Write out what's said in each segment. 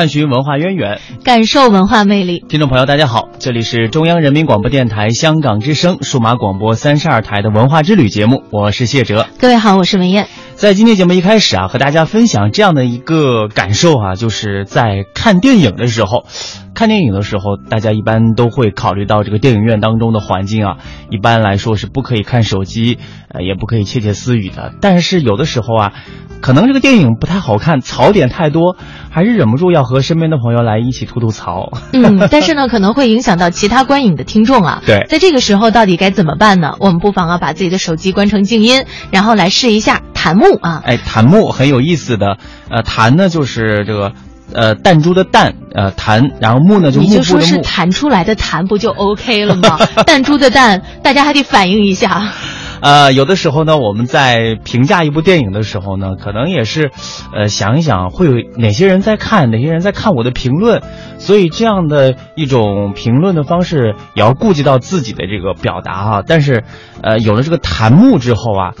探寻文化渊源，感受文化魅力。听众朋友，大家好，这里是中央人民广播电台香港之声数码广播三十二台的文化之旅节目，我是谢哲。各位好，我是文艳。在今天节目一开始啊，和大家分享这样的一个感受啊，就是在看电影的时候。看电影的时候，大家一般都会考虑到这个电影院当中的环境啊。一般来说是不可以看手机，呃，也不可以窃窃私语的。但是有的时候啊，可能这个电影不太好看，槽点太多，还是忍不住要和身边的朋友来一起吐吐槽。嗯，但是呢，可能会影响到其他观影的听众啊。对，在这个时候到底该怎么办呢？我们不妨啊把自己的手机关成静音，然后来试一下弹幕啊。哎，弹幕很有意思的，呃，弹呢就是这个。呃，弹珠的弹，呃，弹，然后木呢就木布的幕，你就说是弹出来的弹，不就 OK 了吗？弹珠的弹，大家还得反应一下。呃，有的时候呢，我们在评价一部电影的时候呢，可能也是，呃，想一想会有哪些人在看，哪些人在看我的评论，所以这样的一种评论的方式也要顾及到自己的这个表达哈。但是，呃，有了这个弹幕之后啊。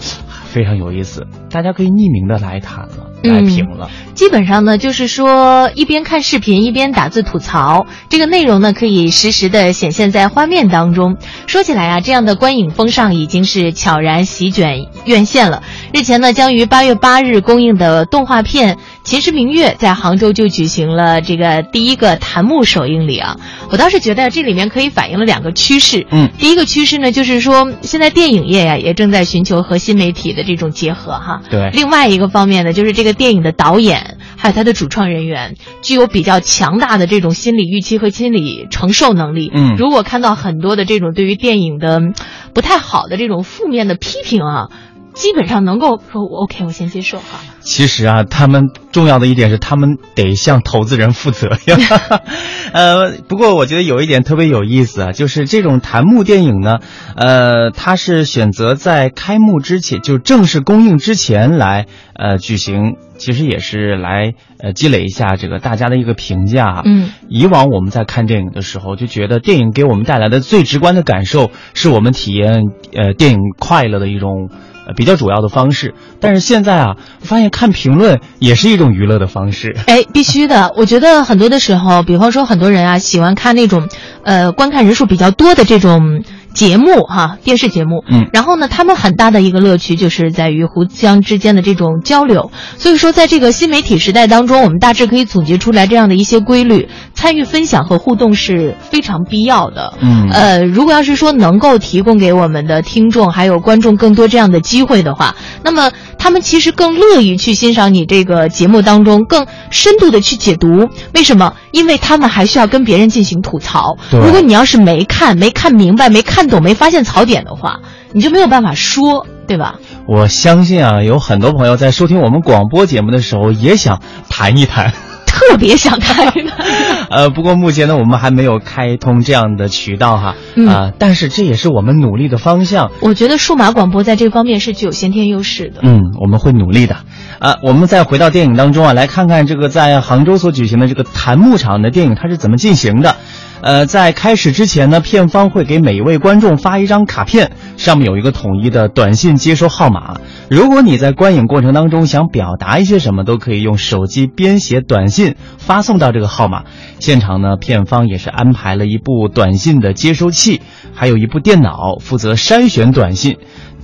非常有意思，大家可以匿名的来谈了，来评了。基本上呢，就是说一边看视频一边打字吐槽，这个内容呢可以实时的显现在画面当中。说起来啊，这样的观影风尚已经是悄然席卷院线了。日前呢，将于八月八日公映的动画片《秦时明月》在杭州就举行了这个第一个弹幕首映礼啊。我倒是觉得这里面可以反映了两个趋势。嗯，第一个趋势呢，就是说现在电影业呀也正在寻求和新媒体的。这种结合哈，对。另外一个方面呢，就是这个电影的导演还有他的主创人员，具有比较强大的这种心理预期和心理承受能力。嗯，如果看到很多的这种对于电影的不太好的这种负面的批评啊。基本上能够说我 OK，我先接受哈。其实啊，他们重要的一点是，他们得向投资人负责呀。呃，不过我觉得有一点特别有意思啊，就是这种檀木电影呢，呃，它是选择在开幕之前，就正式公映之前来呃举行，其实也是来呃积累一下这个大家的一个评价。嗯，以往我们在看电影的时候，就觉得电影给我们带来的最直观的感受，是我们体验呃电影快乐的一种。比较主要的方式，但是现在啊，发现看评论也是一种娱乐的方式。哎，必须的。我觉得很多的时候，比方说很多人啊，喜欢看那种，呃，观看人数比较多的这种。节目哈，电视节目，嗯，然后呢，他们很大的一个乐趣就是在于互相之间的这种交流。所以说，在这个新媒体时代当中，我们大致可以总结出来这样的一些规律：参与、分享和互动是非常必要的。嗯，呃，如果要是说能够提供给我们的听众还有观众更多这样的机会的话，那么他们其实更乐意去欣赏你这个节目当中更深度的去解读。为什么？因为他们还需要跟别人进行吐槽。如果你要是没看、没看明白、没看。看懂没发现槽点的话，你就没有办法说，对吧？我相信啊，有很多朋友在收听我们广播节目的时候也想谈一谈，特别想谈一谈。呃，不过目前呢，我们还没有开通这样的渠道哈。啊，但是这也是我们努力的方向。我觉得数码广播在这方面是具有先天优势的。嗯，我们会努力的。啊，我们再回到电影当中啊，来看看这个在杭州所举行的这个檀木场的电影它是怎么进行的。呃，在开始之前呢，片方会给每一位观众发一张卡片，上面有一个统一的短信接收号码。如果你在观影过程当中想表达一些什么，都可以用手机编写短信发送到这个号码。现场呢，片方也是安排了一部短信的接收器，还有一部电脑负责筛选短信。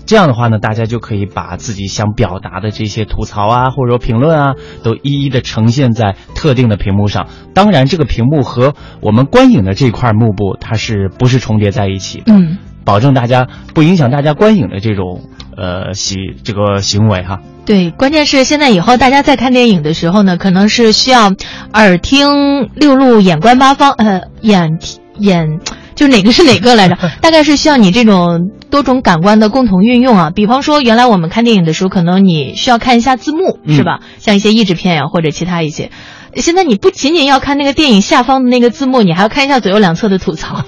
这样的话呢，大家就可以把自己想表达的这些吐槽啊，或者说评论啊，都一一的呈现在特定的屏幕上。当然，这个屏幕和我们观影的这块幕布，它是不是重叠在一起的？嗯。保证大家不影响大家观影的这种呃行这个行为哈。对，关键是现在以后大家在看电影的时候呢，可能是需要耳听六路，眼观八方，呃，眼眼。就哪个是哪个来着？大概是需要你这种多种感官的共同运用啊。比方说，原来我们看电影的时候，可能你需要看一下字幕，是吧？像一些译制片呀，或者其他一些。现在你不仅仅要看那个电影下方的那个字幕，你还要看一下左右两侧的吐槽。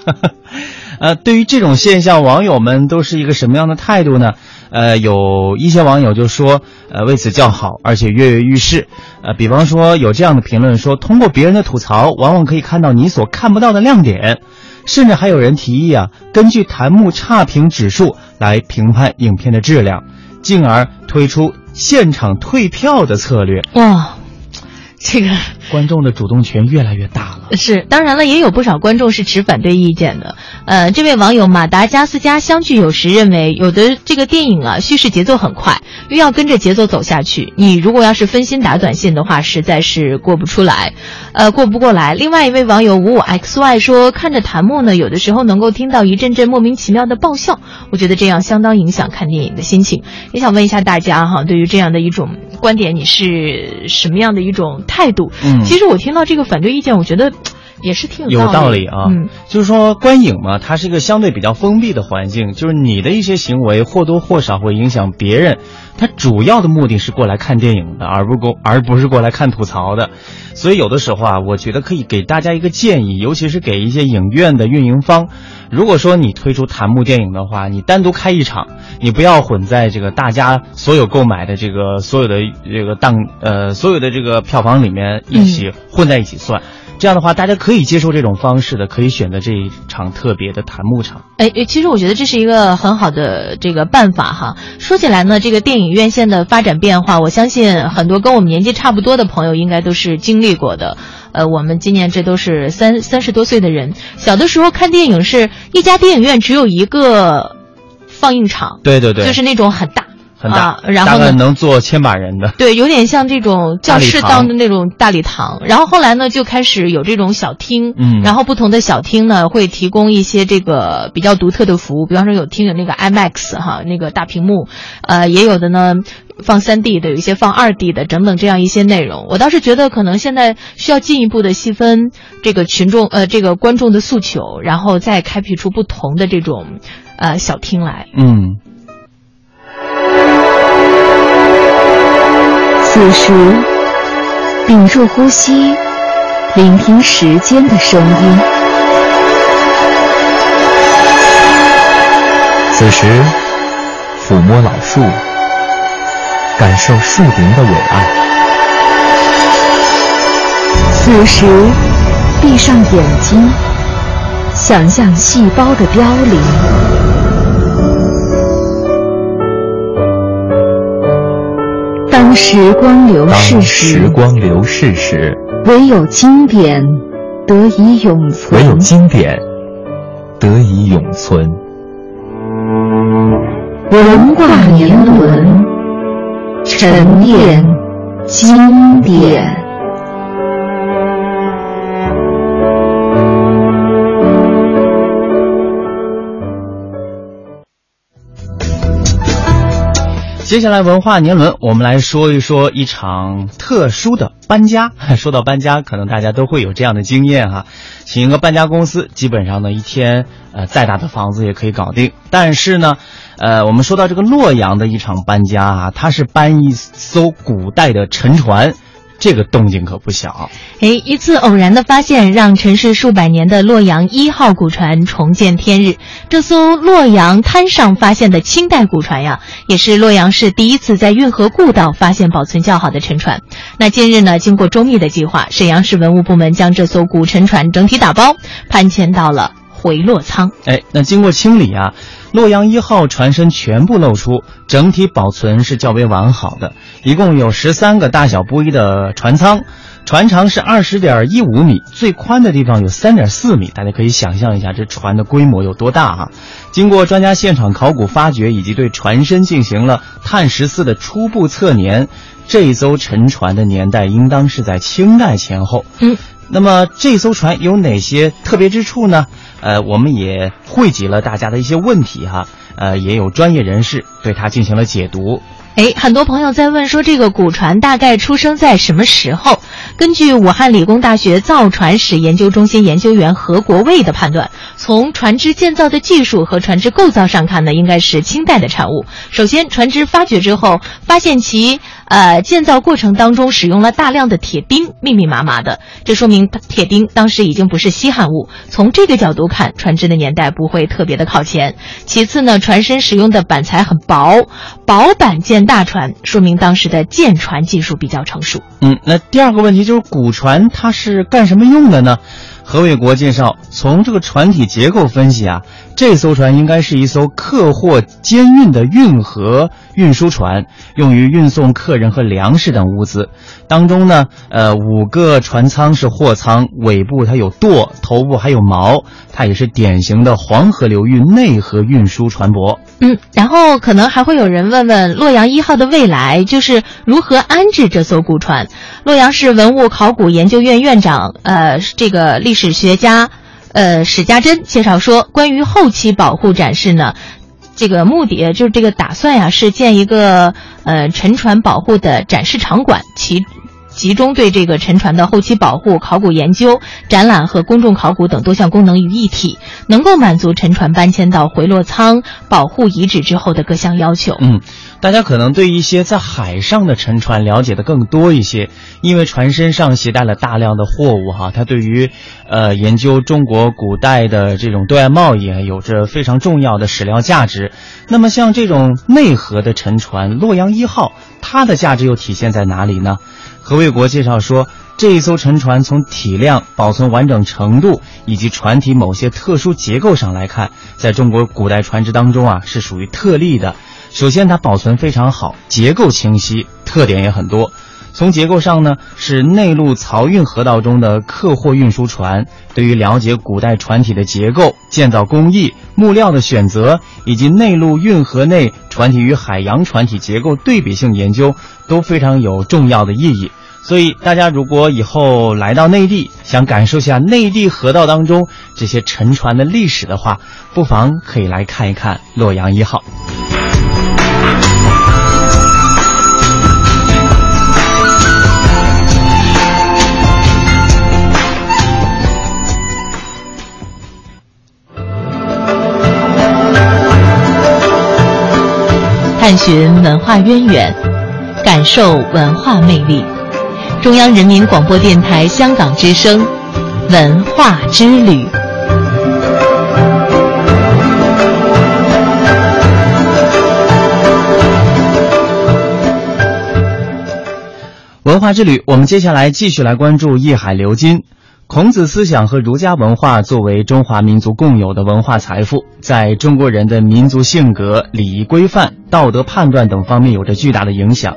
呃，对于这种现象，网友们都是一个什么样的态度呢？呃，有一些网友就说，呃，为此叫好，而且跃跃欲试。呃，比方说有这样的评论说，通过别人的吐槽，往往可以看到你所看不到的亮点。甚至还有人提议啊，根据弹幕差评指数来评判影片的质量，进而推出现场退票的策略。哇，这个观众的主动权越来越大了。是，当然了，也有不少观众是持反对意见的。呃，这位网友马达加斯加相聚有时认为，有的这个电影啊，叙事节奏很快，又要跟着节奏走下去，你如果要是分心打短信的话，实在是过不出来，呃，过不过来。另外一位网友五五 xy 说，看着弹幕呢，有的时候能够听到一阵阵莫名其妙的爆笑，我觉得这样相当影响看电影的心情。也想问一下大家哈，对于这样的一种观点，你是什么样的一种态度？嗯，其实我听到这个反对意见，我觉得。也是挺有道理啊，嗯，就是说观影嘛，它是一个相对比较封闭的环境，就是你的一些行为或多或少会影响别人，他主要的目的是过来看电影的，而不过而不是过来看吐槽的，所以有的时候啊，我觉得可以给大家一个建议，尤其是给一些影院的运营方，如果说你推出弹幕电影的话，你单独开一场，你不要混在这个大家所有购买的这个所有的这个档呃所有的这个票房里面一起混在一起算。这样的话，大家可以接受这种方式的，可以选择这一场特别的弹幕场。哎哎，其实我觉得这是一个很好的这个办法哈。说起来呢，这个电影院线的发展变化，我相信很多跟我们年纪差不多的朋友应该都是经历过的。呃，我们今年这都是三三十多岁的人，小的时候看电影是一家电影院只有一个放映场，对对对，就是那种很大。很大，然后呢，能坐千把人的，对，有点像这种教室当的那种大礼堂。然后后来呢，就开始有这种小厅，嗯，然后不同的小厅呢，会提供一些这个比较独特的服务，比方说有厅有那个 IMAX 哈，那个大屏幕，呃，也有的呢放三 D 的，有一些放二 D 的，等等这样一些内容。我倒是觉得可能现在需要进一步的细分这个群众呃这个观众的诉求，然后再开辟出不同的这种呃小厅来，嗯。此时，屏住呼吸，聆听时间的声音。此时，抚摸老树，感受树林的伟岸。此时，闭上眼睛，想象细胞的凋零。时光流逝时，时光流逝时，唯有经典得以永存。唯有经典得以永存。文化年轮，沉淀经典。接下来文化年轮，我们来说一说一场特殊的搬家。说到搬家，可能大家都会有这样的经验哈，请一个搬家公司，基本上呢一天，呃，再大的房子也可以搞定。但是呢，呃，我们说到这个洛阳的一场搬家啊，它是搬一艘古代的沉船。这个动静可不小，哎，一次偶然的发现让沉睡数百年的洛阳一号古船重见天日。这艘洛阳滩上发现的清代古船呀，也是洛阳市第一次在运河故道发现保存较好的沉船。那近日呢，经过周密的计划，沈阳市文物部门将这艘古沉船整体打包搬迁到了回落舱。哎，那经过清理啊。洛阳一号船身全部露出，整体保存是较为完好的。一共有十三个大小不一的船舱，船长是二十点一五米，最宽的地方有三点四米。大家可以想象一下这船的规模有多大哈。经过专家现场考古发掘以及对船身进行了碳十四的初步测年，这艘沉船的年代应当是在清代前后。嗯。那么这艘船有哪些特别之处呢？呃，我们也汇集了大家的一些问题哈，呃，也有专业人士对它进行了解读。哎，很多朋友在问说，这个古船大概出生在什么时候？根据武汉理工大学造船史研究中心研究员何国卫的判断，从船只建造的技术和船只构造上看呢，应该是清代的产物。首先，船只发掘之后，发现其呃建造过程当中使用了大量的铁钉，密密麻麻的，这说明铁钉当时已经不是稀罕物。从这个角度看，船只的年代不会特别的靠前。其次呢，船身使用的板材很薄，薄板建大船，说明当时的舰船技术比较成熟。嗯，那第二个问题就是古船它是干什么用的呢？何伟国介绍，从这个船体结构分析啊，这艘船应该是一艘客货兼运的运河运输船，用于运送客人和粮食等物资。当中呢，呃，五个船舱是货舱，尾部它有舵，头部还有锚，它也是典型的黄河流域内河运输船舶。嗯，然后可能还会有人问问洛阳一号的未来，就是如何安置这艘古船。洛阳市文物考古研究院院长，呃，这个历史学家，呃，史家珍介绍说，关于后期保护展示呢，这个目的就是这个打算呀，是建一个呃沉船保护的展示场馆，其。集中对这个沉船的后期保护、考古研究、展览和公众考古等多项功能于一体，能够满足沉船搬迁到回落舱、保护遗址之后的各项要求。嗯，大家可能对一些在海上的沉船了解的更多一些，因为船身上携带了大量的货物哈，它对于呃研究中国古代的这种对外贸易有着非常重要的史料价值。那么像这种内河的沉船洛阳一号，它的价值又体现在哪里呢？何卫国介绍说，这一艘沉船从体量、保存完整程度以及船体某些特殊结构上来看，在中国古代船只当中啊是属于特例的。首先，它保存非常好，结构清晰，特点也很多。从结构上呢，是内陆漕运河道中的客货运输船。对于了解古代船体的结构、建造工艺、木料的选择，以及内陆运河内船体与海洋船体结构对比性研究，都非常有重要的意义。所以，大家如果以后来到内地，想感受一下内地河道当中这些沉船的历史的话，不妨可以来看一看洛阳一号。探寻文化渊源，感受文化魅力。中央人民广播电台香港之声，文化之旅。文化之旅，我们接下来继续来关注艺海流金。孔子思想和儒家文化作为中华民族共有的文化财富，在中国人的民族性格、礼仪规范、道德判断等方面有着巨大的影响。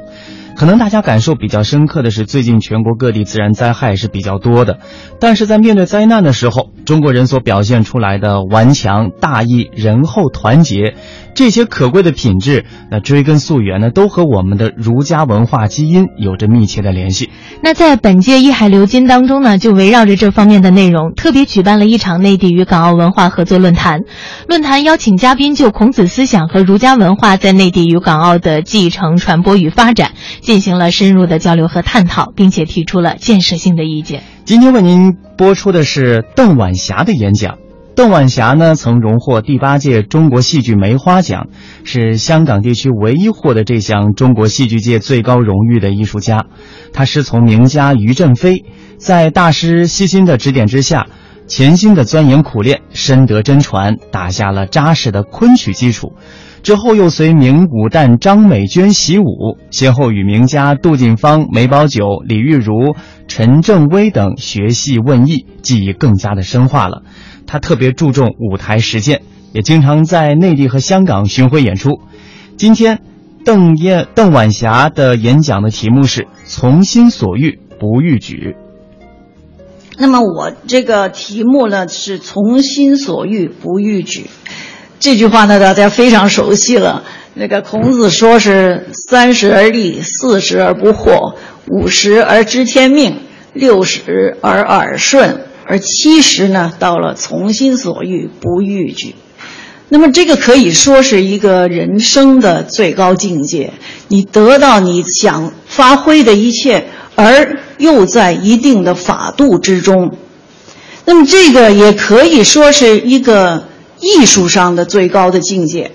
可能大家感受比较深刻的是，最近全国各地自然灾害是比较多的，但是在面对灾难的时候，中国人所表现出来的顽强、大义、仁厚、团结，这些可贵的品质，那追根溯源呢，都和我们的儒家文化基因有着密切的联系。那在本届“一海流金”当中呢，就围绕着这方面的内容，特别举办了一场内地与港澳文化合作论坛。论坛邀请嘉宾就孔子思想和儒家文化在内地与港澳的继承、传播与发展。进行了深入的交流和探讨，并且提出了建设性的意见。今天为您播出的是邓晚霞的演讲。邓晚霞呢，曾荣获第八届中国戏剧梅花奖，是香港地区唯一获得这项中国戏剧界最高荣誉的艺术家。她师从名家于振飞，在大师悉心的指点之下，潜心的钻研苦练，深得真传，打下了扎实的昆曲基础。之后又随名武旦张美娟习武，先后与名家杜近芳、梅葆玖、李玉茹、陈正威等学戏问艺，技艺更加的深化了。他特别注重舞台实践，也经常在内地和香港巡回演出。今天，邓燕邓晚霞的演讲的题目是“从心所欲不逾矩”。那么我这个题目呢是“从心所欲不逾矩”。这句话呢，大家非常熟悉了。那个孔子说是“三十而立，四十而不惑，五十而知天命，六十而耳顺，而七十呢，到了从心所欲不逾矩。那么这个可以说是一个人生的最高境界，你得到你想发挥的一切，而又在一定的法度之中。那么这个也可以说是一个艺术上的最高的境界。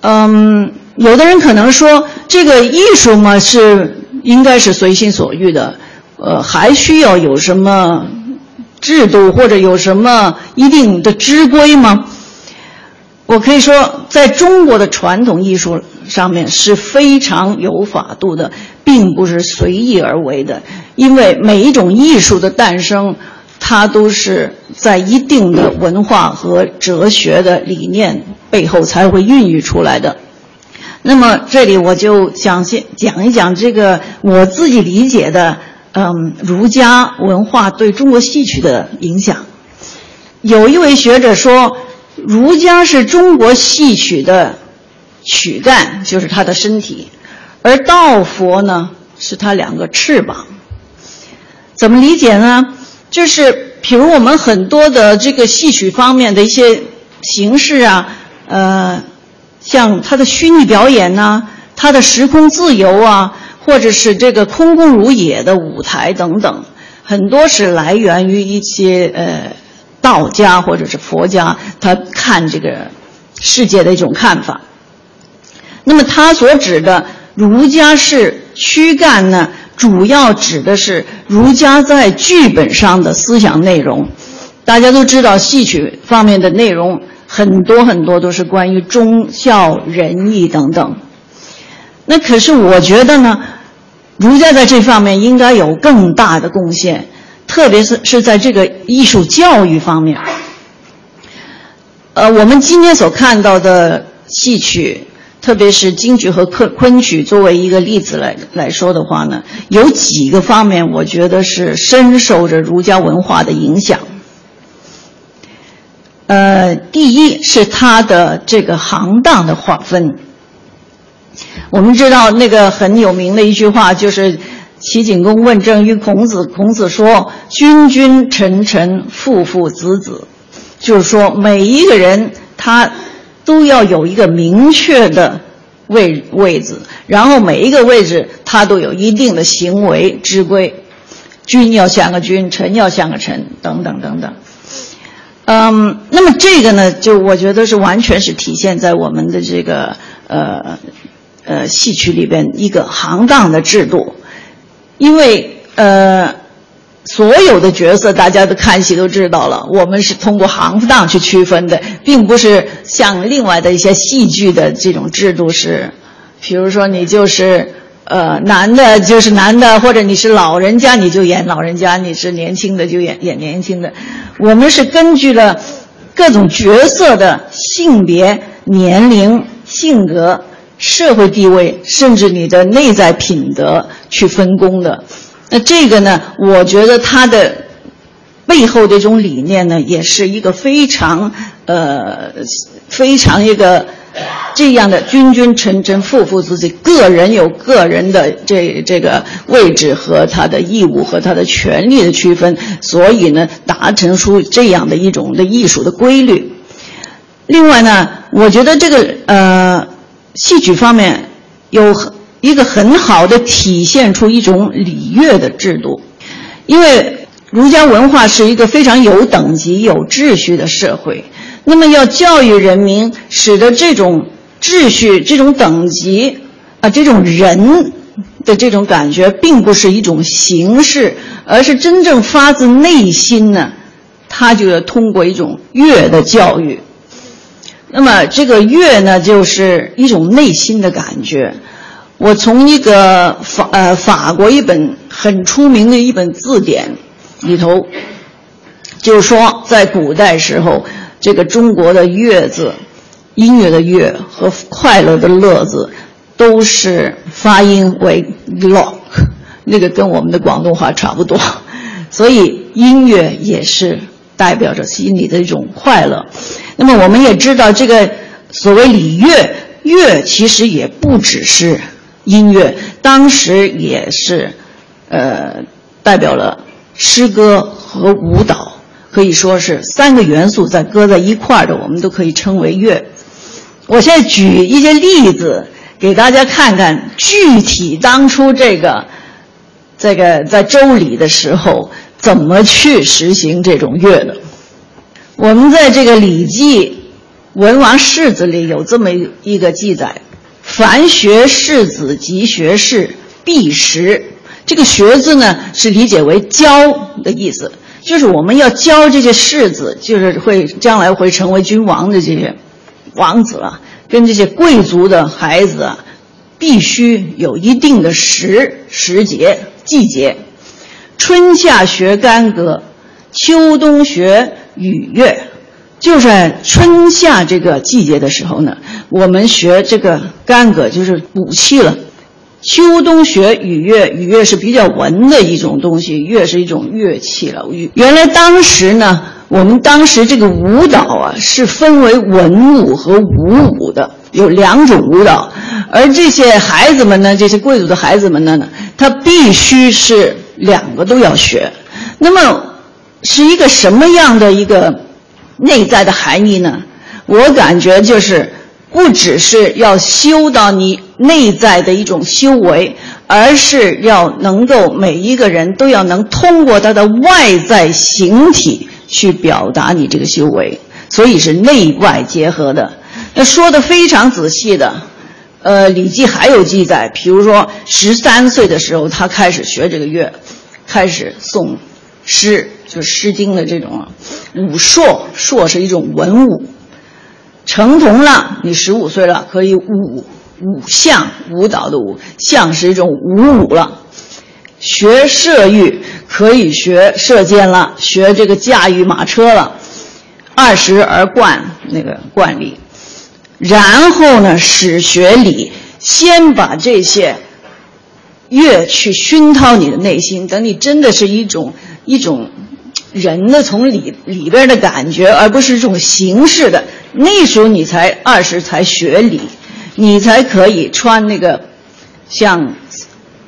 嗯，有的人可能说，这个艺术嘛是应该是随心所欲的，呃，还需要有什么制度或者有什么一定的知规吗？我可以说，在中国的传统艺术上面是非常有法度的，并不是随意而为的。因为每一种艺术的诞生，它都是在一定的文化和哲学的理念背后才会孕育出来的。那么，这里我就想先讲一讲这个我自己理解的，嗯，儒家文化对中国戏曲的影响。有一位学者说。儒家是中国戏曲的躯干，就是他的身体，而道佛呢是他两个翅膀。怎么理解呢？就是比如我们很多的这个戏曲方面的一些形式啊，呃，像他的虚拟表演呐，他的时空自由啊，或者是这个空空如也的舞台等等，很多是来源于一些呃。道家或者是佛家，他看这个世界的一种看法。那么他所指的儒家是躯干呢，主要指的是儒家在剧本上的思想内容。大家都知道，戏曲方面的内容很多很多都是关于忠孝仁义等等。那可是我觉得呢，儒家在这方面应该有更大的贡献。特别是是在这个艺术教育方面，呃，我们今天所看到的戏曲，特别是京剧和昆昆曲，作为一个例子来来说的话呢，有几个方面，我觉得是深受着儒家文化的影响。呃，第一是它的这个行当的划分。我们知道那个很有名的一句话就是。齐景公问政于孔子，孔子说：“君君臣臣父父子子，就是说每一个人他都要有一个明确的位位置，然后每一个位置他都有一定的行为之规，君要像个君，臣要像个臣，等等等等。嗯，那么这个呢，就我觉得是完全是体现在我们的这个呃呃戏曲里边一个行当的制度。”因为呃，所有的角色大家都看戏都知道了，我们是通过行当去区分的，并不是像另外的一些戏剧的这种制度是，比如说你就是呃男的就是男的，或者你是老人家你就演老人家，你是年轻的就演演年轻的。我们是根据了各种角色的性别、年龄、性格。社会地位，甚至你的内在品德去分工的，那这个呢？我觉得它的背后的一种理念呢，也是一个非常呃非常一个这样的君君臣臣父父子子，个人有个人的这这个位置和他的义务和他的权利的区分，所以呢，达成出这样的一种的艺术的规律。另外呢，我觉得这个呃。戏曲方面有一个很好的体现出一种礼乐的制度，因为儒家文化是一个非常有等级、有秩序的社会。那么要教育人民，使得这种秩序、这种等级啊，这种人的这种感觉，并不是一种形式，而是真正发自内心呢，他就要通过一种乐的教育。那么这个乐呢，就是一种内心的感觉。我从一个法呃法国一本很出名的一本字典里头，就说在古代时候，这个中国的乐字，音乐的乐和快乐的乐字，都是发音为 lock，那个跟我们的广东话差不多，所以音乐也是代表着心里的一种快乐。那么我们也知道，这个所谓礼乐，乐其实也不只是音乐，当时也是，呃，代表了诗歌和舞蹈，可以说是三个元素在搁在一块儿的，我们都可以称为乐。我现在举一些例子给大家看看，具体当初这个这个在周礼的时候怎么去实行这种乐的。我们在这个《礼记·文王世子》里有这么一个记载：“凡学士子及学士，必识。”这个“学”字呢，是理解为教的意思，就是我们要教这些士子，就是会将来会成为君王的这些王子啊，跟这些贵族的孩子啊，必须有一定的时时节季节。春夏学干戈，秋冬学雨乐，就是春夏这个季节的时候呢，我们学这个干戈，就是武器了。秋冬学雨乐，雨乐是比较文的一种东西，乐是一种乐器了。原来当时呢，我们当时这个舞蹈啊是分为文舞和武舞的，有两种舞蹈。而这些孩子们呢，这些贵族的孩子们呢，他必须是两个都要学。那么是一个什么样的一个内在的含义呢？我感觉就是。不只是要修到你内在的一种修为，而是要能够每一个人都要能通过他的外在形体去表达你这个修为，所以是内外结合的。那说的非常仔细的，呃，《礼记》还有记载，比如说十三岁的时候，他开始学这个乐，开始诵诗，就《诗经》的这种武硕，硕是一种文武。成童了，你十五岁了，可以舞舞象舞蹈的舞象是一种舞舞了。学射御可以学射箭了，学这个驾驭马车了。二十而冠那个冠礼，然后呢，始学礼，先把这些乐去熏陶你的内心，等你真的是一种一种人的从里里边的感觉，而不是这种形式的。那时候你才二十，才学礼，你才可以穿那个像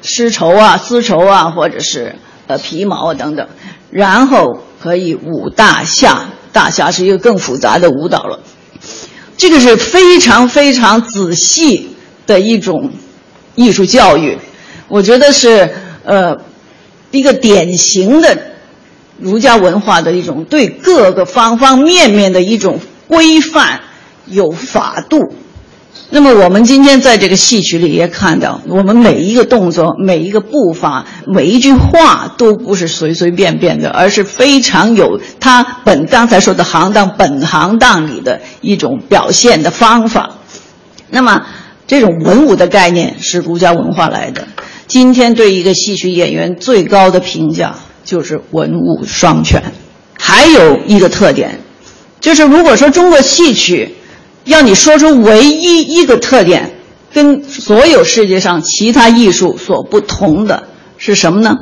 丝绸啊、丝绸啊，或者是呃皮毛啊等等，然后可以舞大夏。大夏是一个更复杂的舞蹈了。这个是非常非常仔细的一种艺术教育，我觉得是呃一个典型的儒家文化的一种对各个方方面面的一种。规范有法度，那么我们今天在这个戏曲里也看到，我们每一个动作、每一个步伐、每一句话都不是随随便便的，而是非常有他本刚才说的行当本行当里的一种表现的方法。那么这种文武的概念是儒家文化来的。今天对一个戏曲演员最高的评价就是文武双全，还有一个特点。就是如果说中国戏曲，要你说出唯一一个特点，跟所有世界上其他艺术所不同的是什么呢？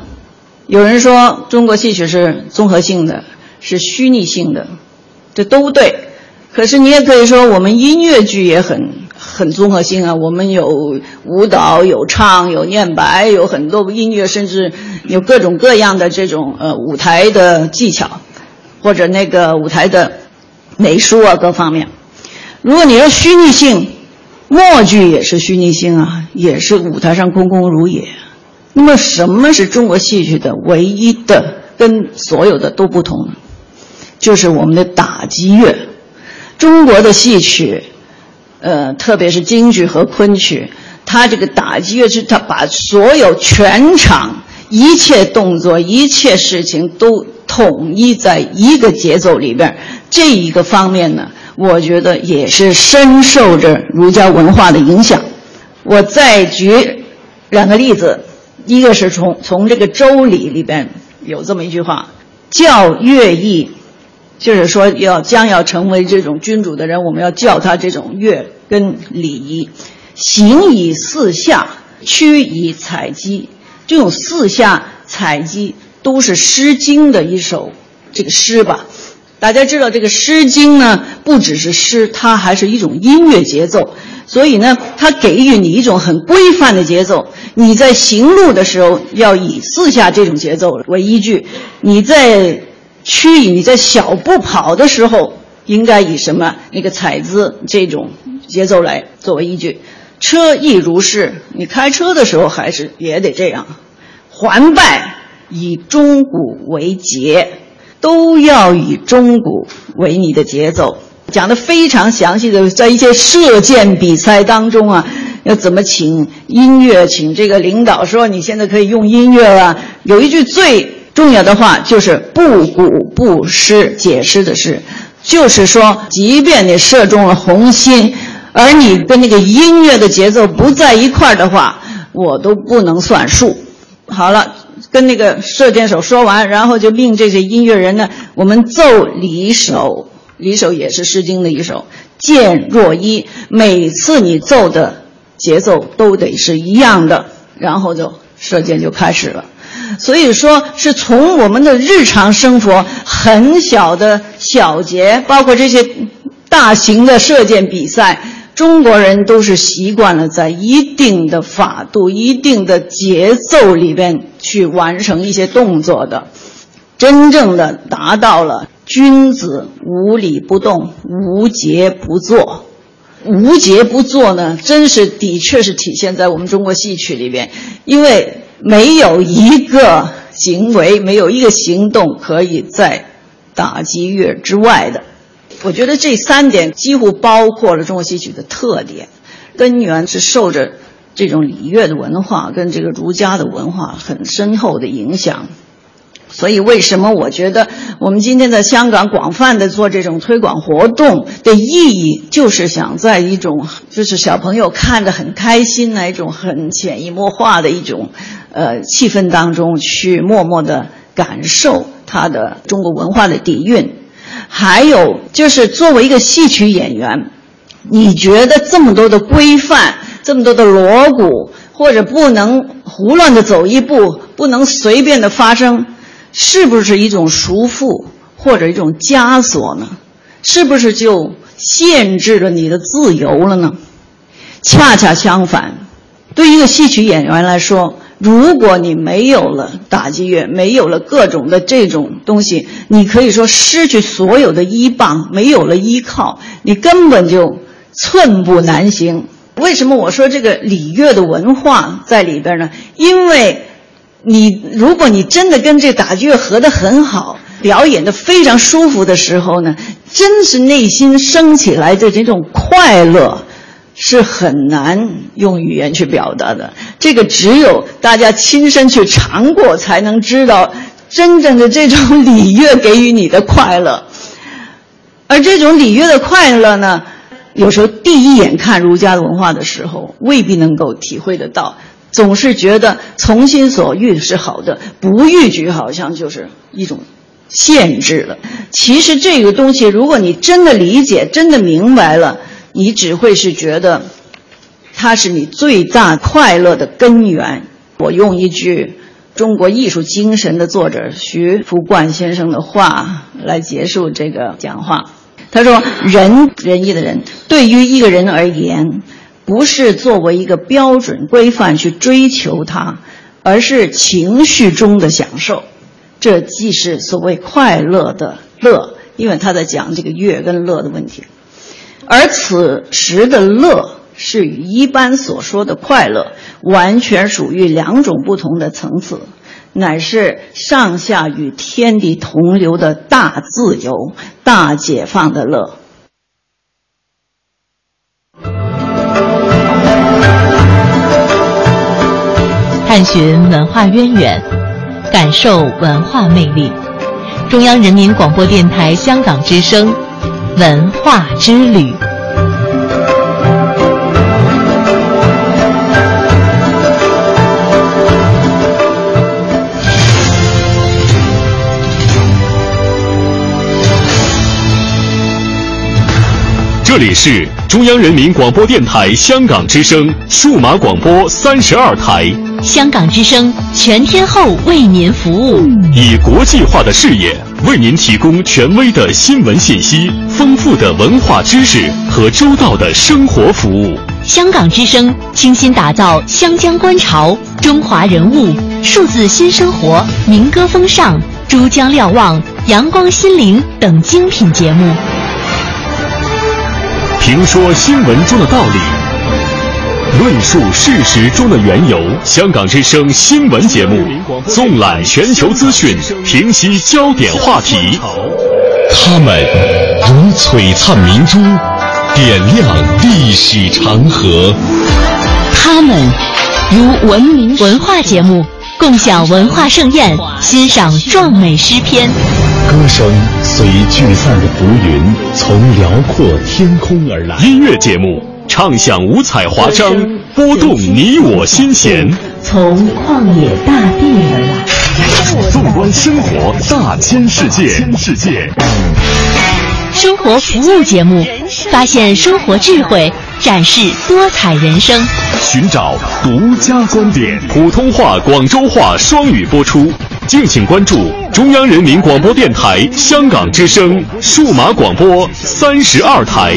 有人说中国戏曲是综合性的，是虚拟性的，这都对。可是你也可以说我们音乐剧也很很综合性啊，我们有舞蹈、有唱、有念白，有很多音乐，甚至有各种各样的这种呃舞台的技巧，或者那个舞台的。美术啊，各方面。如果你说虚拟性，默剧也是虚拟性啊，也是舞台上空空如也。那么，什么是中国戏曲的唯一的跟所有的都不同？就是我们的打击乐。中国的戏曲，呃，特别是京剧和昆曲，它这个打击乐是它把所有全场一切动作、一切事情都统一在一个节奏里边。这一个方面呢，我觉得也是深受着儒家文化的影响。我再举两个例子，一个是从从这个《周礼》里边有这么一句话：“教乐义”，就是说要将要成为这种君主的人，我们要教他这种乐跟礼仪。行以四下，趋以采集。这种四下采集都是《诗经》的一首这个诗吧。大家知道这个《诗经》呢，不只是诗，它还是一种音乐节奏。所以呢，它给予你一种很规范的节奏。你在行路的时候要以四下这种节奏为依据；你在趋移、你在小步跑的时候，应该以什么那个踩姿这种节奏来作为依据。车亦如是，你开车的时候还是也得这样，环拜以钟鼓为节，都要以钟鼓为你的节奏。讲的非常详细的，在一些射箭比赛当中啊，要怎么请音乐，请这个领导说你现在可以用音乐了。有一句最重要的话就是“不鼓不失”，解释的是，就是说，即便你射中了红心。而你跟那个音乐的节奏不在一块儿的话，我都不能算数。好了，跟那个射箭手说完，然后就命这些音乐人呢，我们奏离手，离手也是《诗经》的一首，箭若一，每次你奏的节奏都得是一样的，然后就射箭就开始了。所以说，是从我们的日常生活很小的小节，包括这些大型的射箭比赛。中国人都是习惯了在一定的法度、一定的节奏里边去完成一些动作的，真正的达到了君子无礼不动，无节不作。无节不作呢，真是的确是体现在我们中国戏曲里边，因为没有一个行为、没有一个行动可以在打击乐之外的。我觉得这三点几乎包括了中国戏曲的特点，根源是受着这种礼乐的文化跟这个儒家的文化很深厚的影响。所以，为什么我觉得我们今天在香港广泛的做这种推广活动的意义，就是想在一种就是小朋友看着很开心那一种很潜移默化的一种呃气氛当中去默默的感受它的中国文化的底蕴。还有就是，作为一个戏曲演员，你觉得这么多的规范，这么多的锣鼓，或者不能胡乱的走一步，不能随便的发声，是不是一种束缚或者一种枷锁呢？是不是就限制了你的自由了呢？恰恰相反，对一个戏曲演员来说。如果你没有了打击乐，没有了各种的这种东西，你可以说失去所有的依傍，没有了依靠，你根本就寸步难行。为什么我说这个礼乐的文化在里边呢？因为，你如果你真的跟这打击乐合得很好，表演的非常舒服的时候呢，真是内心升起来的这种快乐。是很难用语言去表达的，这个只有大家亲身去尝过，才能知道真正的这种礼乐给予你的快乐。而这种礼乐的快乐呢，有时候第一眼看儒家的文化的时候，未必能够体会得到，总是觉得从心所欲是好的，不逾矩好像就是一种限制了。其实这个东西，如果你真的理解，真的明白了。你只会是觉得，它是你最大快乐的根源。我用一句中国艺术精神的作者徐福冠先生的话来结束这个讲话。他说：“仁仁义的人，对于一个人而言，不是作为一个标准规范去追求它，而是情绪中的享受。这既是所谓快乐的乐，因为他在讲这个乐跟乐的问题。”而此时的乐是与一般所说的快乐完全属于两种不同的层次，乃是上下与天地同流的大自由、大解放的乐。探寻文化渊源，感受文化魅力。中央人民广播电台香港之声。文化之旅，这里是中央人民广播电台香港之声数码广播三十二台。香港之声全天候为您服务，以国际化的视野为您提供权威的新闻信息、丰富的文化知识和周到的生活服务。香港之声倾心打造湘江观潮中华人物、数字新生活、民歌风尚、珠江瞭望、阳光心灵等精品节目。评说新闻中的道理，论述事实中的缘由。香港之声新闻节目，纵览全球资讯，平息焦点话题。他们如璀璨明珠，点亮历史长河。他们如文明文化节目，共享文化盛宴，欣赏壮美诗篇。歌声随聚散的浮云，从辽阔天空而来。音乐节目唱响五彩华章，拨动你我心弦。从旷野大地而来。纵观生活大千世界，世界。生活服务节目，发现生活智慧，展示多彩人生。寻找独家观点，普通话、广州话双语播出。敬请关注中央人民广播电台香港之声数码广播三十二台。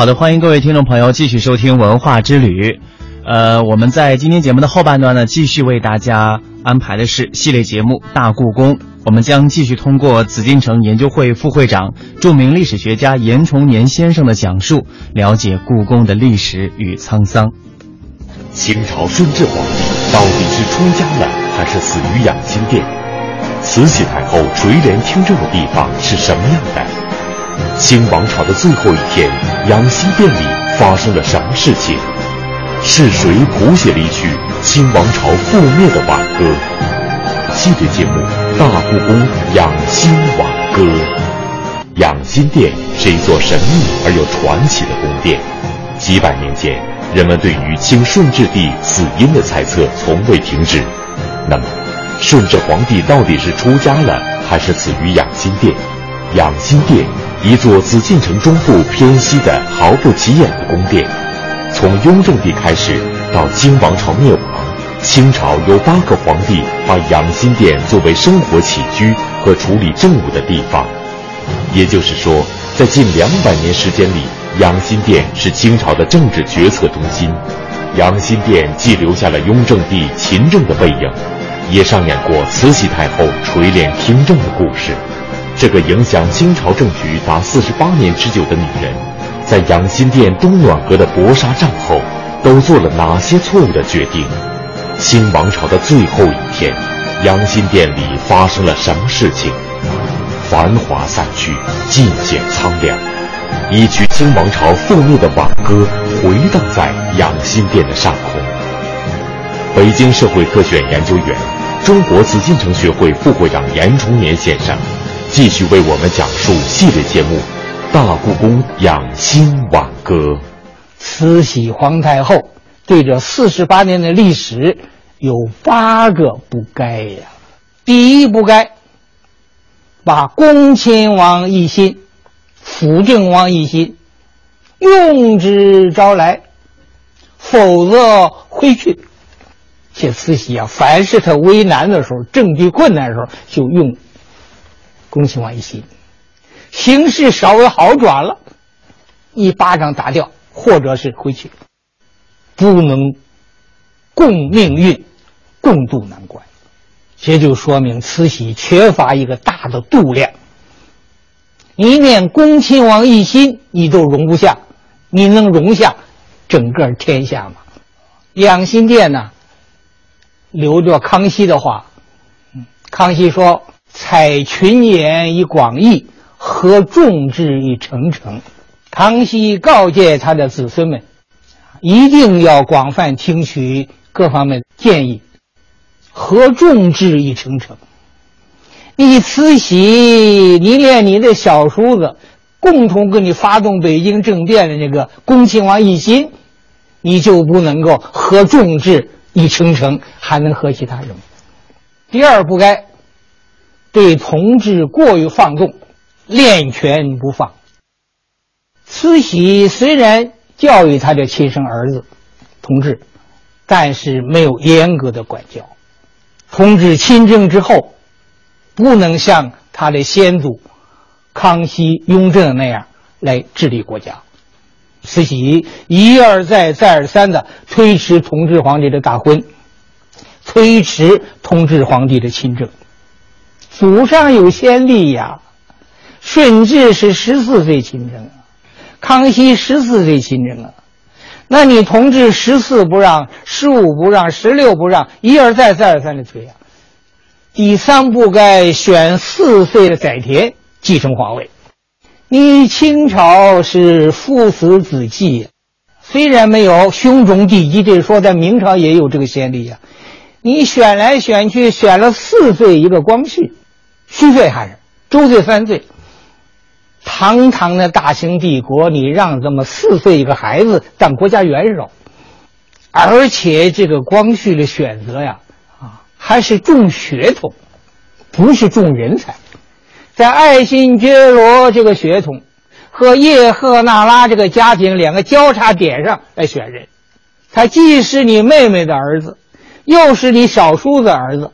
好的，欢迎各位听众朋友继续收听文化之旅。呃，我们在今天节目的后半段呢，继续为大家安排的是系列节目《大故宫》。我们将继续通过紫禁城研究会副会长、著名历史学家严崇年先生的讲述，了解故宫的历史与沧桑。清朝顺治皇帝到底是出家了，还是死于养心殿？慈禧太后垂帘听政的地方是什么样的？清王朝的最后一天，养心殿里发生了什么事情？是谁谱写了一曲清王朝覆灭的挽歌？系列节目《大故宫养心挽歌》。养心殿是一座神秘而又传奇的宫殿。几百年间，人们对于清顺治帝死因的猜测从未停止。那么，顺治皇帝到底是出家了，还是死于养心殿？养心殿。一座紫禁城中部偏西的毫不起眼的宫殿，从雍正帝开始到清王朝灭亡，清朝有八个皇帝把养心殿作为生活起居和处理政务的地方。也就是说，在近两百年时间里，养心殿是清朝的政治决策中心。养心殿既留下了雍正帝勤政的背影，也上演过慈禧太后垂帘听政的故事。这个影响清朝政局达四十八年之久的女人，在养心殿东暖阁的搏杀战后，都做了哪些错误的决定？清王朝的最后一天，养心殿里发生了什么事情？繁华散去，尽显苍凉。一曲清王朝覆灭的挽歌，回荡在养心殿的上空。北京社会科学院研究员、中国紫禁城学会副会长严崇年先生。继续为我们讲述系列节目《大故宫养心挽歌》。慈禧皇太后对这四十八年的历史有八个不该呀。第一不该，把恭亲王奕欣、辅政王奕欣用之招来，否则回去。这慈禧啊，凡是他为难的时候、政局困难的时候，就用。恭亲王一心，形势稍微好转了，一巴掌打掉，或者是回去，不能共命运，共度难关，这就说明慈禧缺乏一个大的度量。一念恭亲王一心，你都容不下，你能容下整个天下吗？养心殿呢，留着康熙的话，康熙说。采群言以广义，合众志以成城。康熙告诫他的子孙们，一定要广泛听取各方面建议，合众志以成城。你慈禧，你连你的小叔子共同跟你发动北京政变的那个恭亲王奕欣，你就不能够合众志以成城，还能合其他人？第二，不该对同志过于放纵，练权不放。慈禧虽然教育他的亲生儿子同治，但是没有严格的管教。同治亲政之后，不能像他的先祖康熙、雍正那样来治理国家。慈禧一而再、再而三的推迟同治皇帝的大婚，推迟同治皇帝的亲政。祖上有先例呀，顺治是十四岁亲政。康熙十四岁亲政啊，那你同治十四不让，十五不让，十六不让，一而再，再而三的推啊。第三不该选四岁的载湉继承皇位。你清朝是父死子继，虽然没有兄终弟及这说，在明朝也有这个先例呀。你选来选去，选了四岁一个光绪，虚岁还是周岁三岁。堂堂的大清帝国，你让这么四岁一个孩子当国家元首，而且这个光绪的选择呀，啊，还是重血统，不是重人才。在爱新觉罗这个血统和叶赫那拉这个家庭两个交叉点上来选人，他既是你妹妹的儿子，又是你小叔子儿子，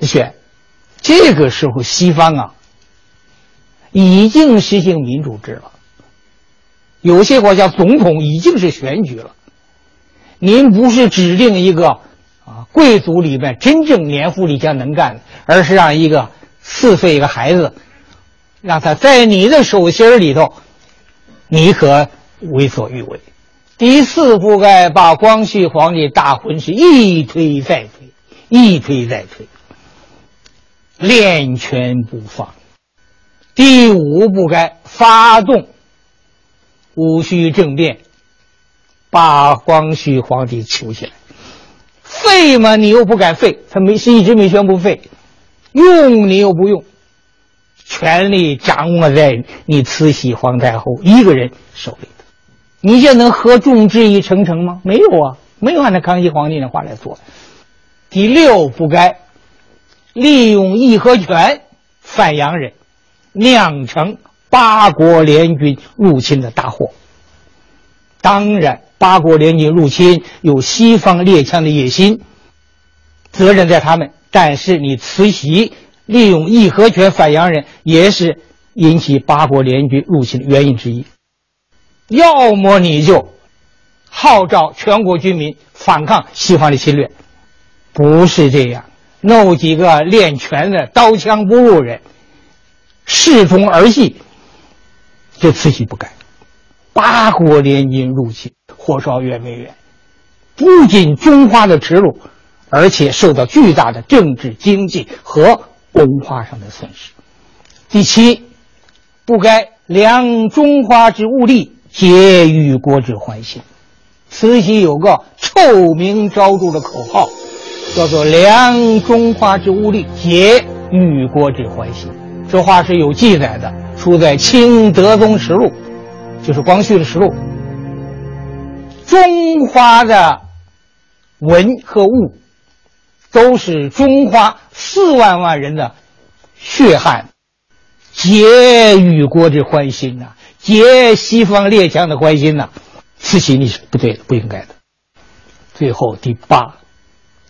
选。这个时候，西方啊。已经实行民主制了，有些国家总统已经是选举了。您不是指定一个啊贵族里面真正年富力强能干的，而是让一个四岁一个孩子，让他在你的手心里头，你可为所欲为。第四，不该把光绪皇帝大婚事一推再推，一推再推，练权不放。第五，不该发动戊戌政变，把光绪皇帝囚起来。废嘛，你又不敢废，他没是一直没宣布废；用你又不用，权力掌握在你慈禧皇太后一个人手里的。你这能合众志一成城吗？没有啊，没有按照康熙皇帝的话来做。第六，不该利用义和拳反洋人。酿成八国联军入侵的大祸。当然，八国联军入侵有西方列强的野心，责任在他们。但是，你慈禧利用义和拳反洋人，也是引起八国联军入侵的原因之一。要么你就号召全国军民反抗西方的侵略，不是这样，弄几个练拳的刀枪不入人。视同儿戏，这慈禧不改。八国联军入侵，火烧圆明园，不仅中华的耻辱，而且受到巨大的政治、经济和文化上的损失。第七，不该量中华之物力，皆与国之欢心。慈禧有个臭名昭著的口号，叫做“量中华之物力，结与国之欢心”。这话是有记载的，出在《清德宗实录》，就是光绪的实录。中华的文和物，都是中华四万万人的血汗，结与国之欢心呐，结西方列强的欢心呐。慈禧你是不对的，不应该的。最后第八，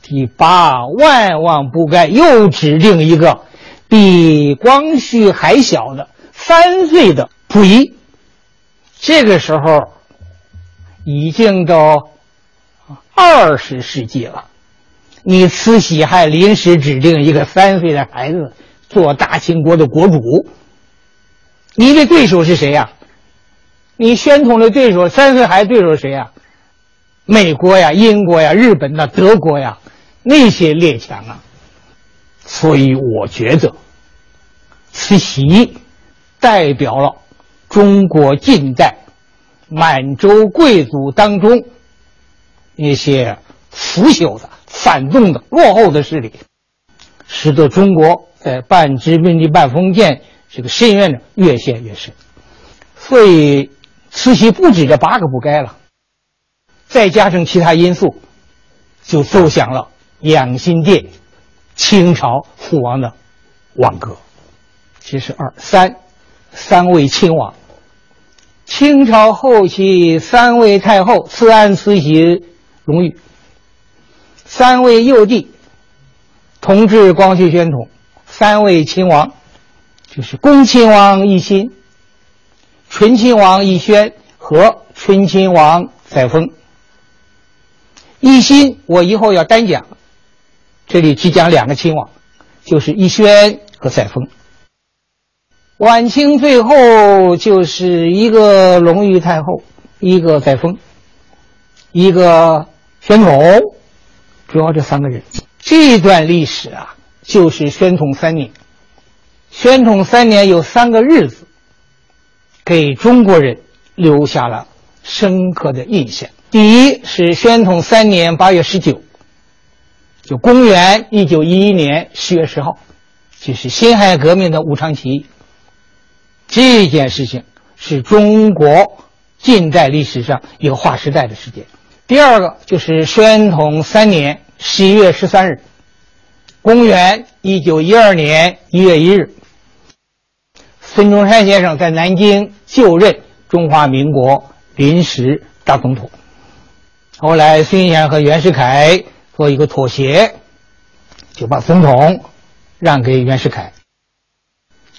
第八万万不该又指定一个。比光绪还小的三岁的溥仪，这个时候已经都二十世纪了。你慈禧还临时指定一个三岁的孩子做大清国的国主，你的对手是谁呀？你宣统的对手三岁孩子对手是谁呀？美国呀、英国呀、日本呐、德国呀，那些列强啊。所以我觉得。慈禧代表了中国近代满洲贵族当中那些腐朽的、反动的、落后的势力，使得中国在半殖民地半封建这个深渊呢越陷越深。所以，慈禧不止这八个不该了，再加上其他因素，就奏响了养心殿清朝父王的挽歌。这是二三，三位亲王。清朝后期三位太后赐安慈禧荣誉，三位幼帝同治、光绪、宣统，三位亲王就是恭亲王奕欣、醇亲王奕轩和醇亲王载沣。奕欣我以后要单讲，这里只讲两个亲王，就是奕轩和载沣。晚清最后就是一个隆裕太后，一个载沣，一个宣统，主要这三个人。这段历史啊，就是宣统三年。宣统三年有三个日子，给中国人留下了深刻的印象。第一是宣统三年八月十九，就公元一九一一年十月十号，就是辛亥革命的武昌起义。这件事情是中国近代历史上一个划时代的事件。第二个就是宣统三年十一月十三日，公元一九一二年一月一日，孙中山先生在南京就任中华民国临时大总统。后来孙先生和袁世凯做一个妥协，就把总统让给袁世凯。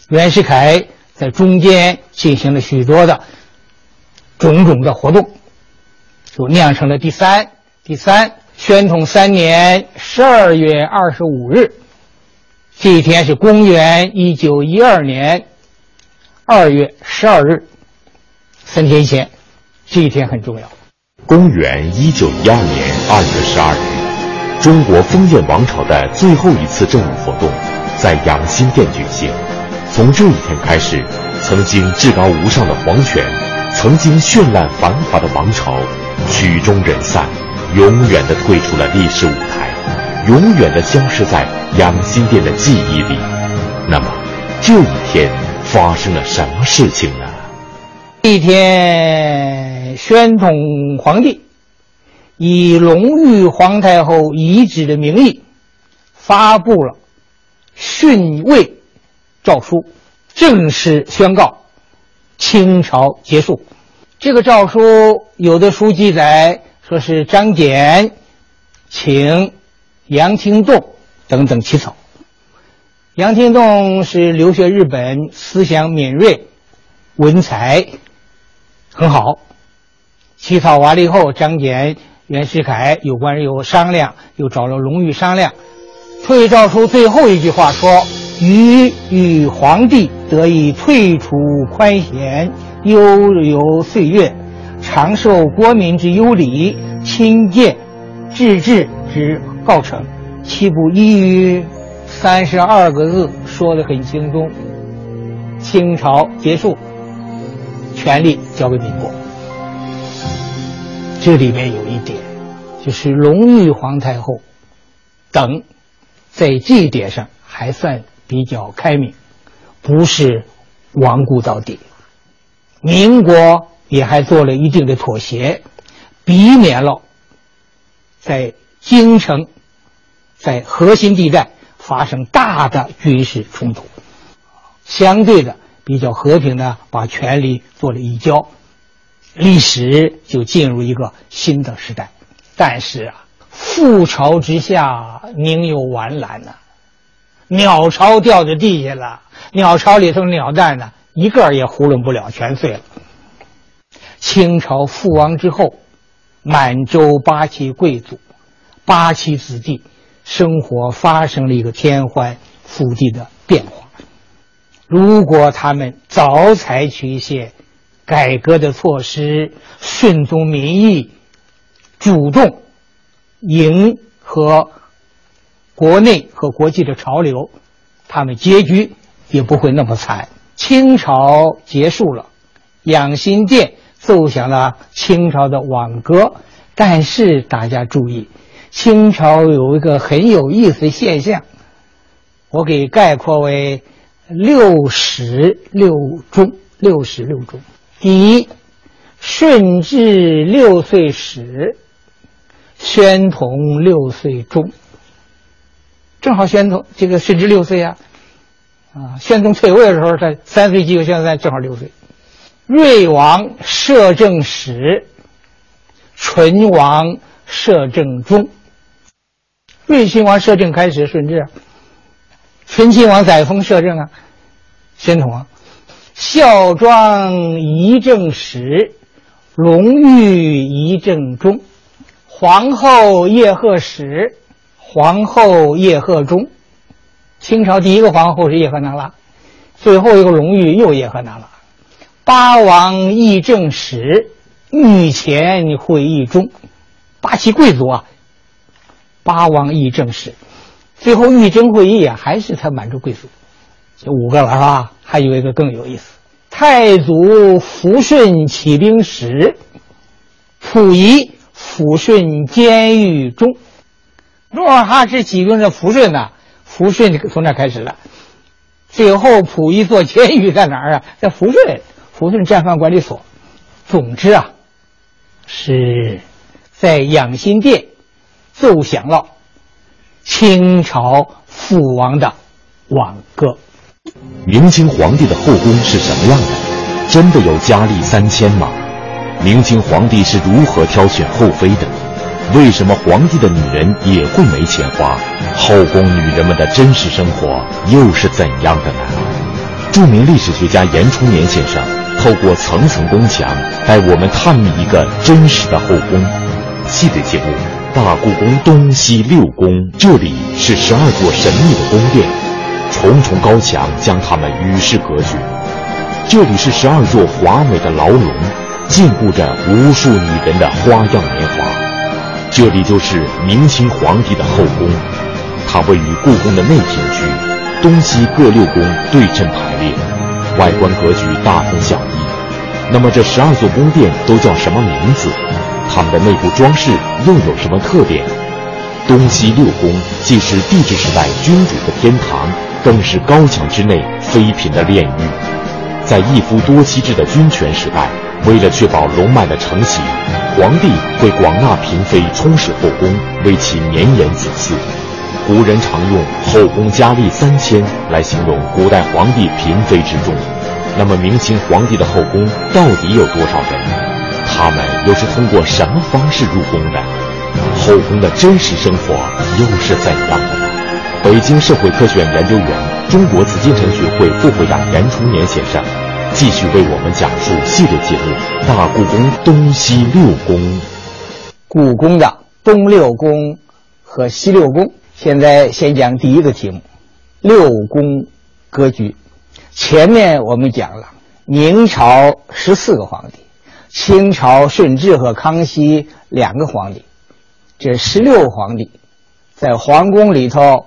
袁世凯。在中间进行了许多的种种的活动，就酿成了第三第三宣统三年十二月二十五日，这一天是公元一九一二年二月十二日，三天前，这一天很重要。公元一九一二年二月十二日，中国封建王朝的最后一次政务活动在养心殿举行。从这一天开始，曾经至高无上的皇权，曾经绚烂繁华的王朝，曲终人散，永远的退出了历史舞台，永远的消失在养心殿的记忆里。那么，这一天发生了什么事情呢？一天，宣统皇帝以隆裕皇太后遗旨的名义，发布了训位。诏书正式宣告清朝结束。这个诏书有的书记载说是张謇请杨廷栋等等起草。杨廷栋是留学日本，思想敏锐，文采很好。起草完了以后，张謇、袁世凯有关人有商量，又找了隆裕商量。退诏书最后一句话说。余与皇帝得以退出宽闲，悠游岁月，长受国民之优礼，亲见治治之告成。岂不一于三十二个字说的很轻松？清朝结束，权力交给民国。这里面有一点，就是隆裕皇太后等在这一点上还算。比较开明，不是顽固到底。民国也还做了一定的妥协，避免了在京城、在核心地带发生大的军事冲突，相对的比较和平的把权力做了移交，历史就进入一个新的时代。但是啊，覆巢之下宁有完卵呢？鸟巢掉在地下了，鸟巢里头鸟蛋呢，一个也囫囵不了，全碎了。清朝覆亡之后，满洲八旗贵族、八旗子弟生活发生了一个天翻覆地的变化。如果他们早采取一些改革的措施，顺从民意，主动迎合。国内和国际的潮流，他们结局也不会那么惨。清朝结束了，养心殿奏响了清朝的挽歌。但是大家注意，清朝有一个很有意思的现象，我给概括为六始六终。六始六终，第一，顺治六岁始，宣统六岁终。正好宣统这个顺治六岁啊，啊，宣宗退位的时候他三岁几个，现在正好六岁。瑞王摄政始，纯王摄政终。瑞亲王摄政开始，顺治；纯亲王载沣摄政啊，宣统啊。孝庄仪正始，隆裕仪正终，皇后叶赫始，皇后叶赫终。清朝第一个皇后是叶赫那拉，最后一个隆裕又叶赫那拉。八王议政始，御前会议中，八旗贵族啊。八王议政始，最后御政会议啊，还是他满洲贵族。就五个了是吧？还有一个更有意思，太祖抚顺起兵时，溥仪抚顺监狱中。努尔哈赤起兵在抚顺呢，抚顺从那开始了。最后溥仪坐监狱在哪儿啊？在抚顺，抚顺战犯管理所。总之啊，是在养心殿奏响了清朝父王的挽歌。明清皇帝的后宫是什么样的？真的有佳丽三千吗？明清皇帝是如何挑选后妃的？为什么皇帝的女人也会没钱花？后宫女人们的真实生活又是怎样的呢？著名历史学家严崇年先生透过层层宫墙，带我们探秘一个真实的后宫。系列节目《大故宫东西六宫》，这里是十二座神秘的宫殿。重重高墙将他们与世隔绝，这里是十二座华美的牢笼，禁锢着无数女人的花样年华。这里就是明清皇帝的后宫，它位于故宫的内廷区，东西各六宫对称排列，外观格局大同小异。那么这十二座宫殿都叫什么名字？它们的内部装饰又有什么特点？东西六宫既是帝制时代君主的天堂。更是高墙之内妃嫔的炼狱。在一夫多妻制的君权时代，为了确保龙脉的承袭，皇帝会广纳嫔妃充实后宫，为其绵延子嗣。古人常用“后宫佳丽三千”来形容古代皇帝嫔妃之众。那么，明清皇帝的后宫到底有多少人？他们又是通过什么方式入宫的？后宫的真实生活又是怎样的？北京社会科学院研究员、中国紫禁城学会副会长严崇年先生，继续为我们讲述系列节目《大故宫东西六宫》。故宫的东六宫和西六宫，现在先讲第一个题目：六宫格局。前面我们讲了明朝十四个皇帝，清朝顺治和康熙两个皇帝，这十六皇帝在皇宫里头。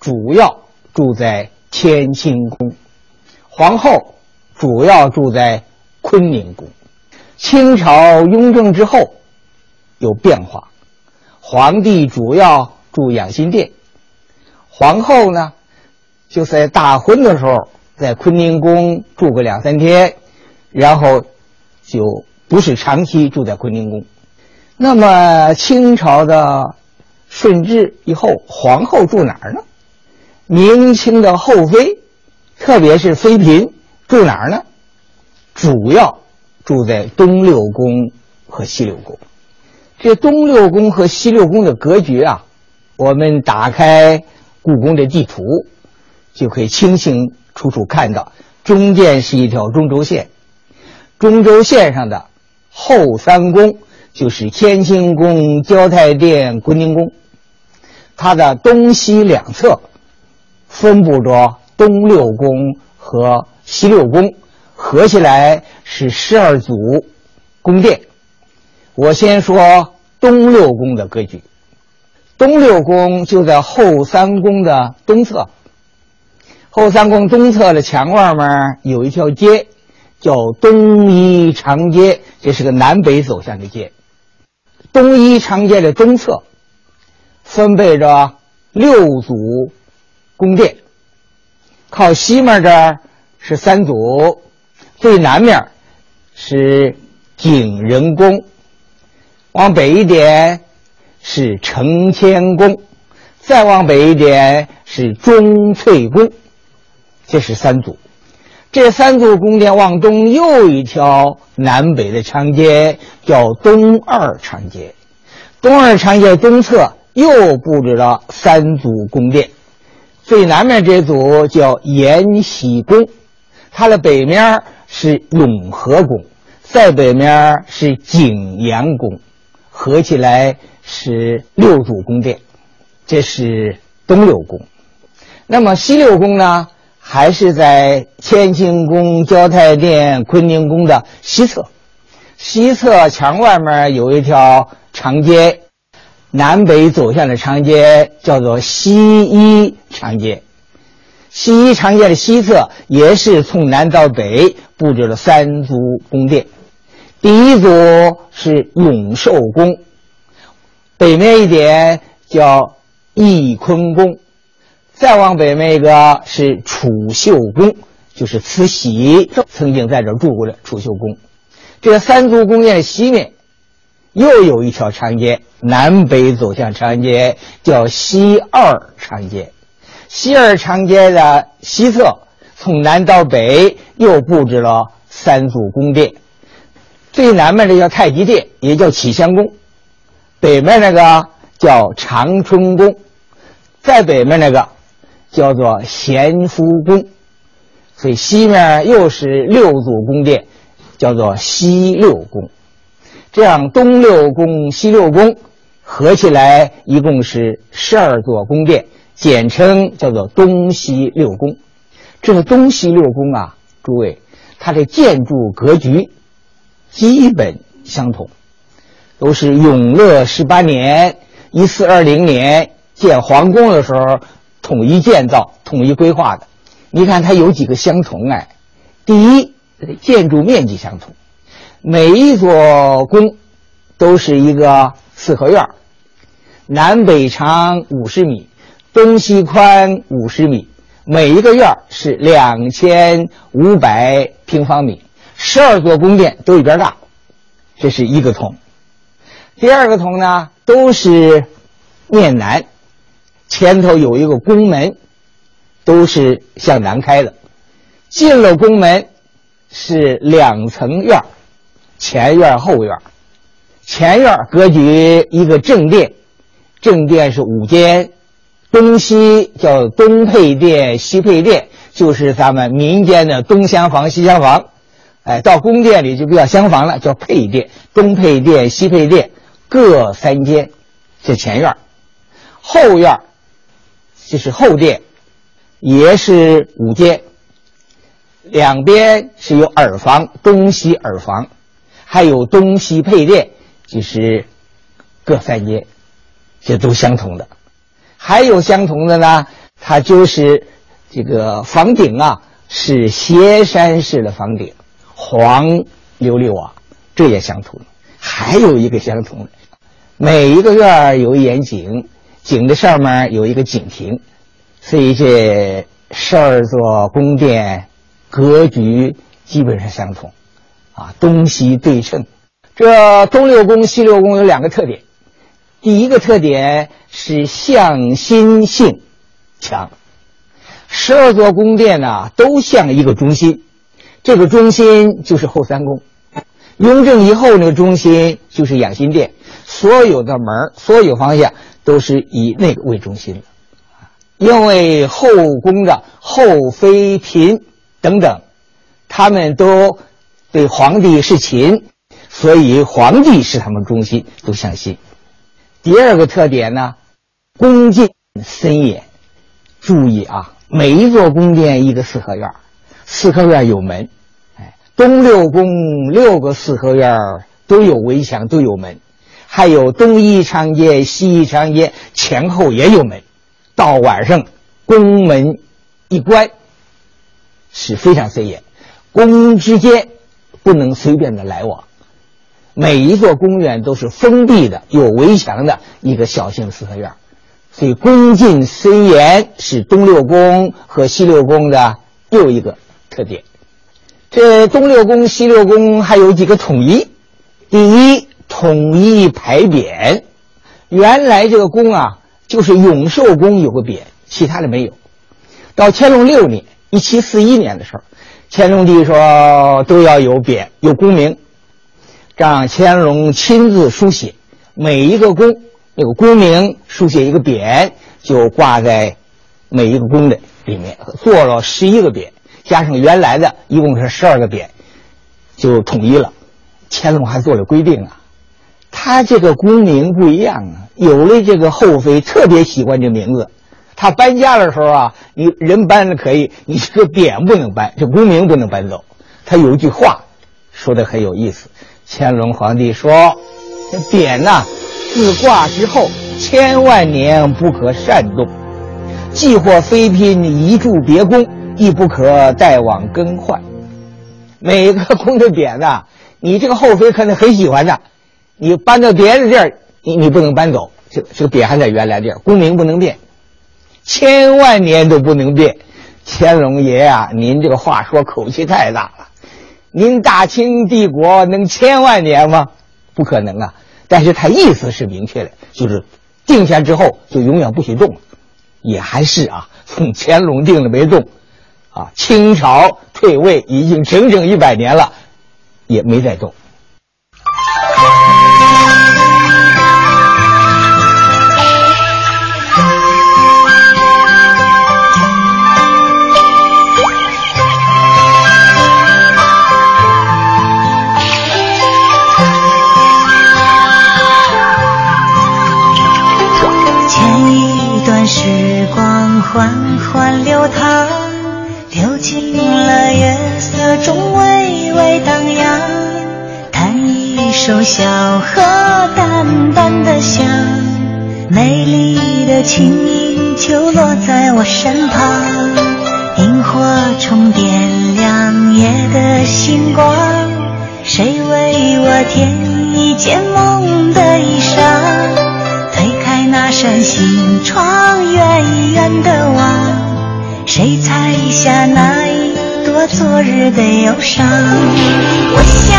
主要住在乾清宫，皇后主要住在坤宁宫。清朝雍正之后有变化，皇帝主要住养心殿，皇后呢就在大婚的时候在坤宁宫住个两三天，然后就不是长期住在坤宁宫。那么清朝的顺治以后，皇后住哪儿呢？明清的后妃，特别是妃嫔，住哪儿呢？主要住在东六宫和西六宫。这东六宫和西六宫的格局啊，我们打开故宫的地图，就可以清清楚楚看到，中间是一条中轴线，中轴线上的后三宫就是乾清宫、交泰殿、坤宁宫，它的东西两侧。分布着东六宫和西六宫，合起来是十二组宫殿。我先说东六宫的格局。东六宫就在后三宫的东侧。后三宫东侧的墙外面有一条街，叫东一长街，这是个南北走向的街。东一长街的东侧分布着六组宫殿，靠西面这儿是三组，最南面是景仁宫，往北一点是承乾宫，再往北一点是钟粹宫，这是三组。这三座宫殿往东又一条南北的长街，叫东二长街。东二长街东侧又布置了三组宫殿，最南面这组叫延禧宫，它的北面是永和宫，再北面是景阳宫，合起来是六组宫殿。这是东六宫。那么西六宫呢？还是在乾清宫、交泰殿、坤宁宫的西侧，西侧墙外面有一条长街，南北走向的长街叫做西一长街。西一长街的西侧也是从南到北布置了三组宫殿，第一组是永寿宫，北面一点叫翊坤宫。再往北面一个是储秀宫，就是慈禧曾经在这住过的储秀宫。这三组宫殿的西面又有一条长街，南北走向长街，叫西二长街。西二长街的西侧，从南到北又布置了三组宫殿。最南面的叫太极殿，也叫启祥宫；北面那个叫长春宫，在北面那个。叫做咸福宫，所以西面又是六组宫殿，叫做西六宫。这样东六宫、西六宫合起来一共是十二座宫殿，简称叫做东西六宫。这个东西六宫啊，诸位，它的建筑格局基本相同，都是永乐十八年（一四二零年）建皇宫的时候。统一建造、统一规划的，你看它有几个相同哎？第一，建筑面积相同，每一座宫都是一个四合院，南北长五十米，东西宽五十米，每一个院是两千五百平方米，十二座宫殿都一边大，这是一个同。第二个同呢，都是面南。前头有一个宫门，都是向南开的。进了宫门，是两层院前院后院前院格局一个正殿，正殿是五间，东西叫东配殿、西配殿，就是咱们民间的东厢房、西厢房。哎，到宫殿里就不叫厢房了，叫配殿。东配殿、西配殿各三间，这前院后院就是后殿，也是五间，两边是有耳房，东西耳房，还有东西配殿，就是各三间，这都相同的。还有相同的呢，它就是这个房顶啊，是斜山式的房顶，黄琉璃瓦，这也相同。还有一个相同的，每一个院有一眼井。井的上面有一个井亭，所以这十二座宫殿格局基本上相同，啊，东西对称。这东六宫、西六宫有两个特点，第一个特点是向心性强。十二座宫殿呢，都向一个中心，这个中心就是后三宫。雍正以后，那个中心就是养心殿，所有的门所有方向。都是以那个为中心的，因为后宫的后妃嫔等等，他们都对皇帝是秦，所以皇帝是他们中心，都相信。第二个特点呢，宫进森严。注意啊，每一座宫殿一个四合院，四合院有门，哎，东六宫六个四合院都有围墙，都有门。还有东一长街、西一长街，前后也有门。到晚上，宫门一关，是非常森严。宫之间不能随便的来往，每一座宫苑都是封闭的、有围墙的一个小型四合院，所以宫禁森严是东六宫和西六宫的又一个特点。这东六宫、西六宫还有几个统一，第一，统一牌匾。原来这个宫啊，就是永寿宫有个匾，其他的没有。到乾隆六年（一七四一年）的时候，乾隆帝说都要有匾，有功名，让乾隆亲自书写，每一个宫那个功名书写一个匾，就挂在每一个宫的里面，做了十一个匾。加上原来的一共是十二个匾，就统一了。乾隆还做了规定啊，他这个功名不一样啊。有的这个后妃特别喜欢这名字，他搬家的时候啊，你人搬了可以，你这个匾不能搬，这宫名不能搬走。他有一句话说的很有意思，乾隆皇帝说：“这匾呐，自挂之后千万年不可擅动，既或妃嫔移驻别宫。”亦不可代往更换。每个宫的匾呐，你这个后妃可能很喜欢的，你搬到别的地儿，你你不能搬走，这这个匾还在原来地儿，宫名不能变，千万年都不能变。乾隆爷啊，您这个话说口气太大了，您大清帝国能千万年吗？不可能啊！但是他意思是明确的，就是定下之后就永远不许动了，也还是啊，从乾隆定了没动。啊，清朝退位已经整整一百年了，也没再动。时光缓缓流淌。流进了月色中，微微荡漾。弹一首小河，淡淡的香。美丽的琴音就落在我身旁。萤火虫点亮夜的星光。谁为我添一件梦的衣裳？扇心窗，远远的望。谁采下那一朵昨日的忧伤？我像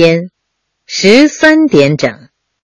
间十三点整。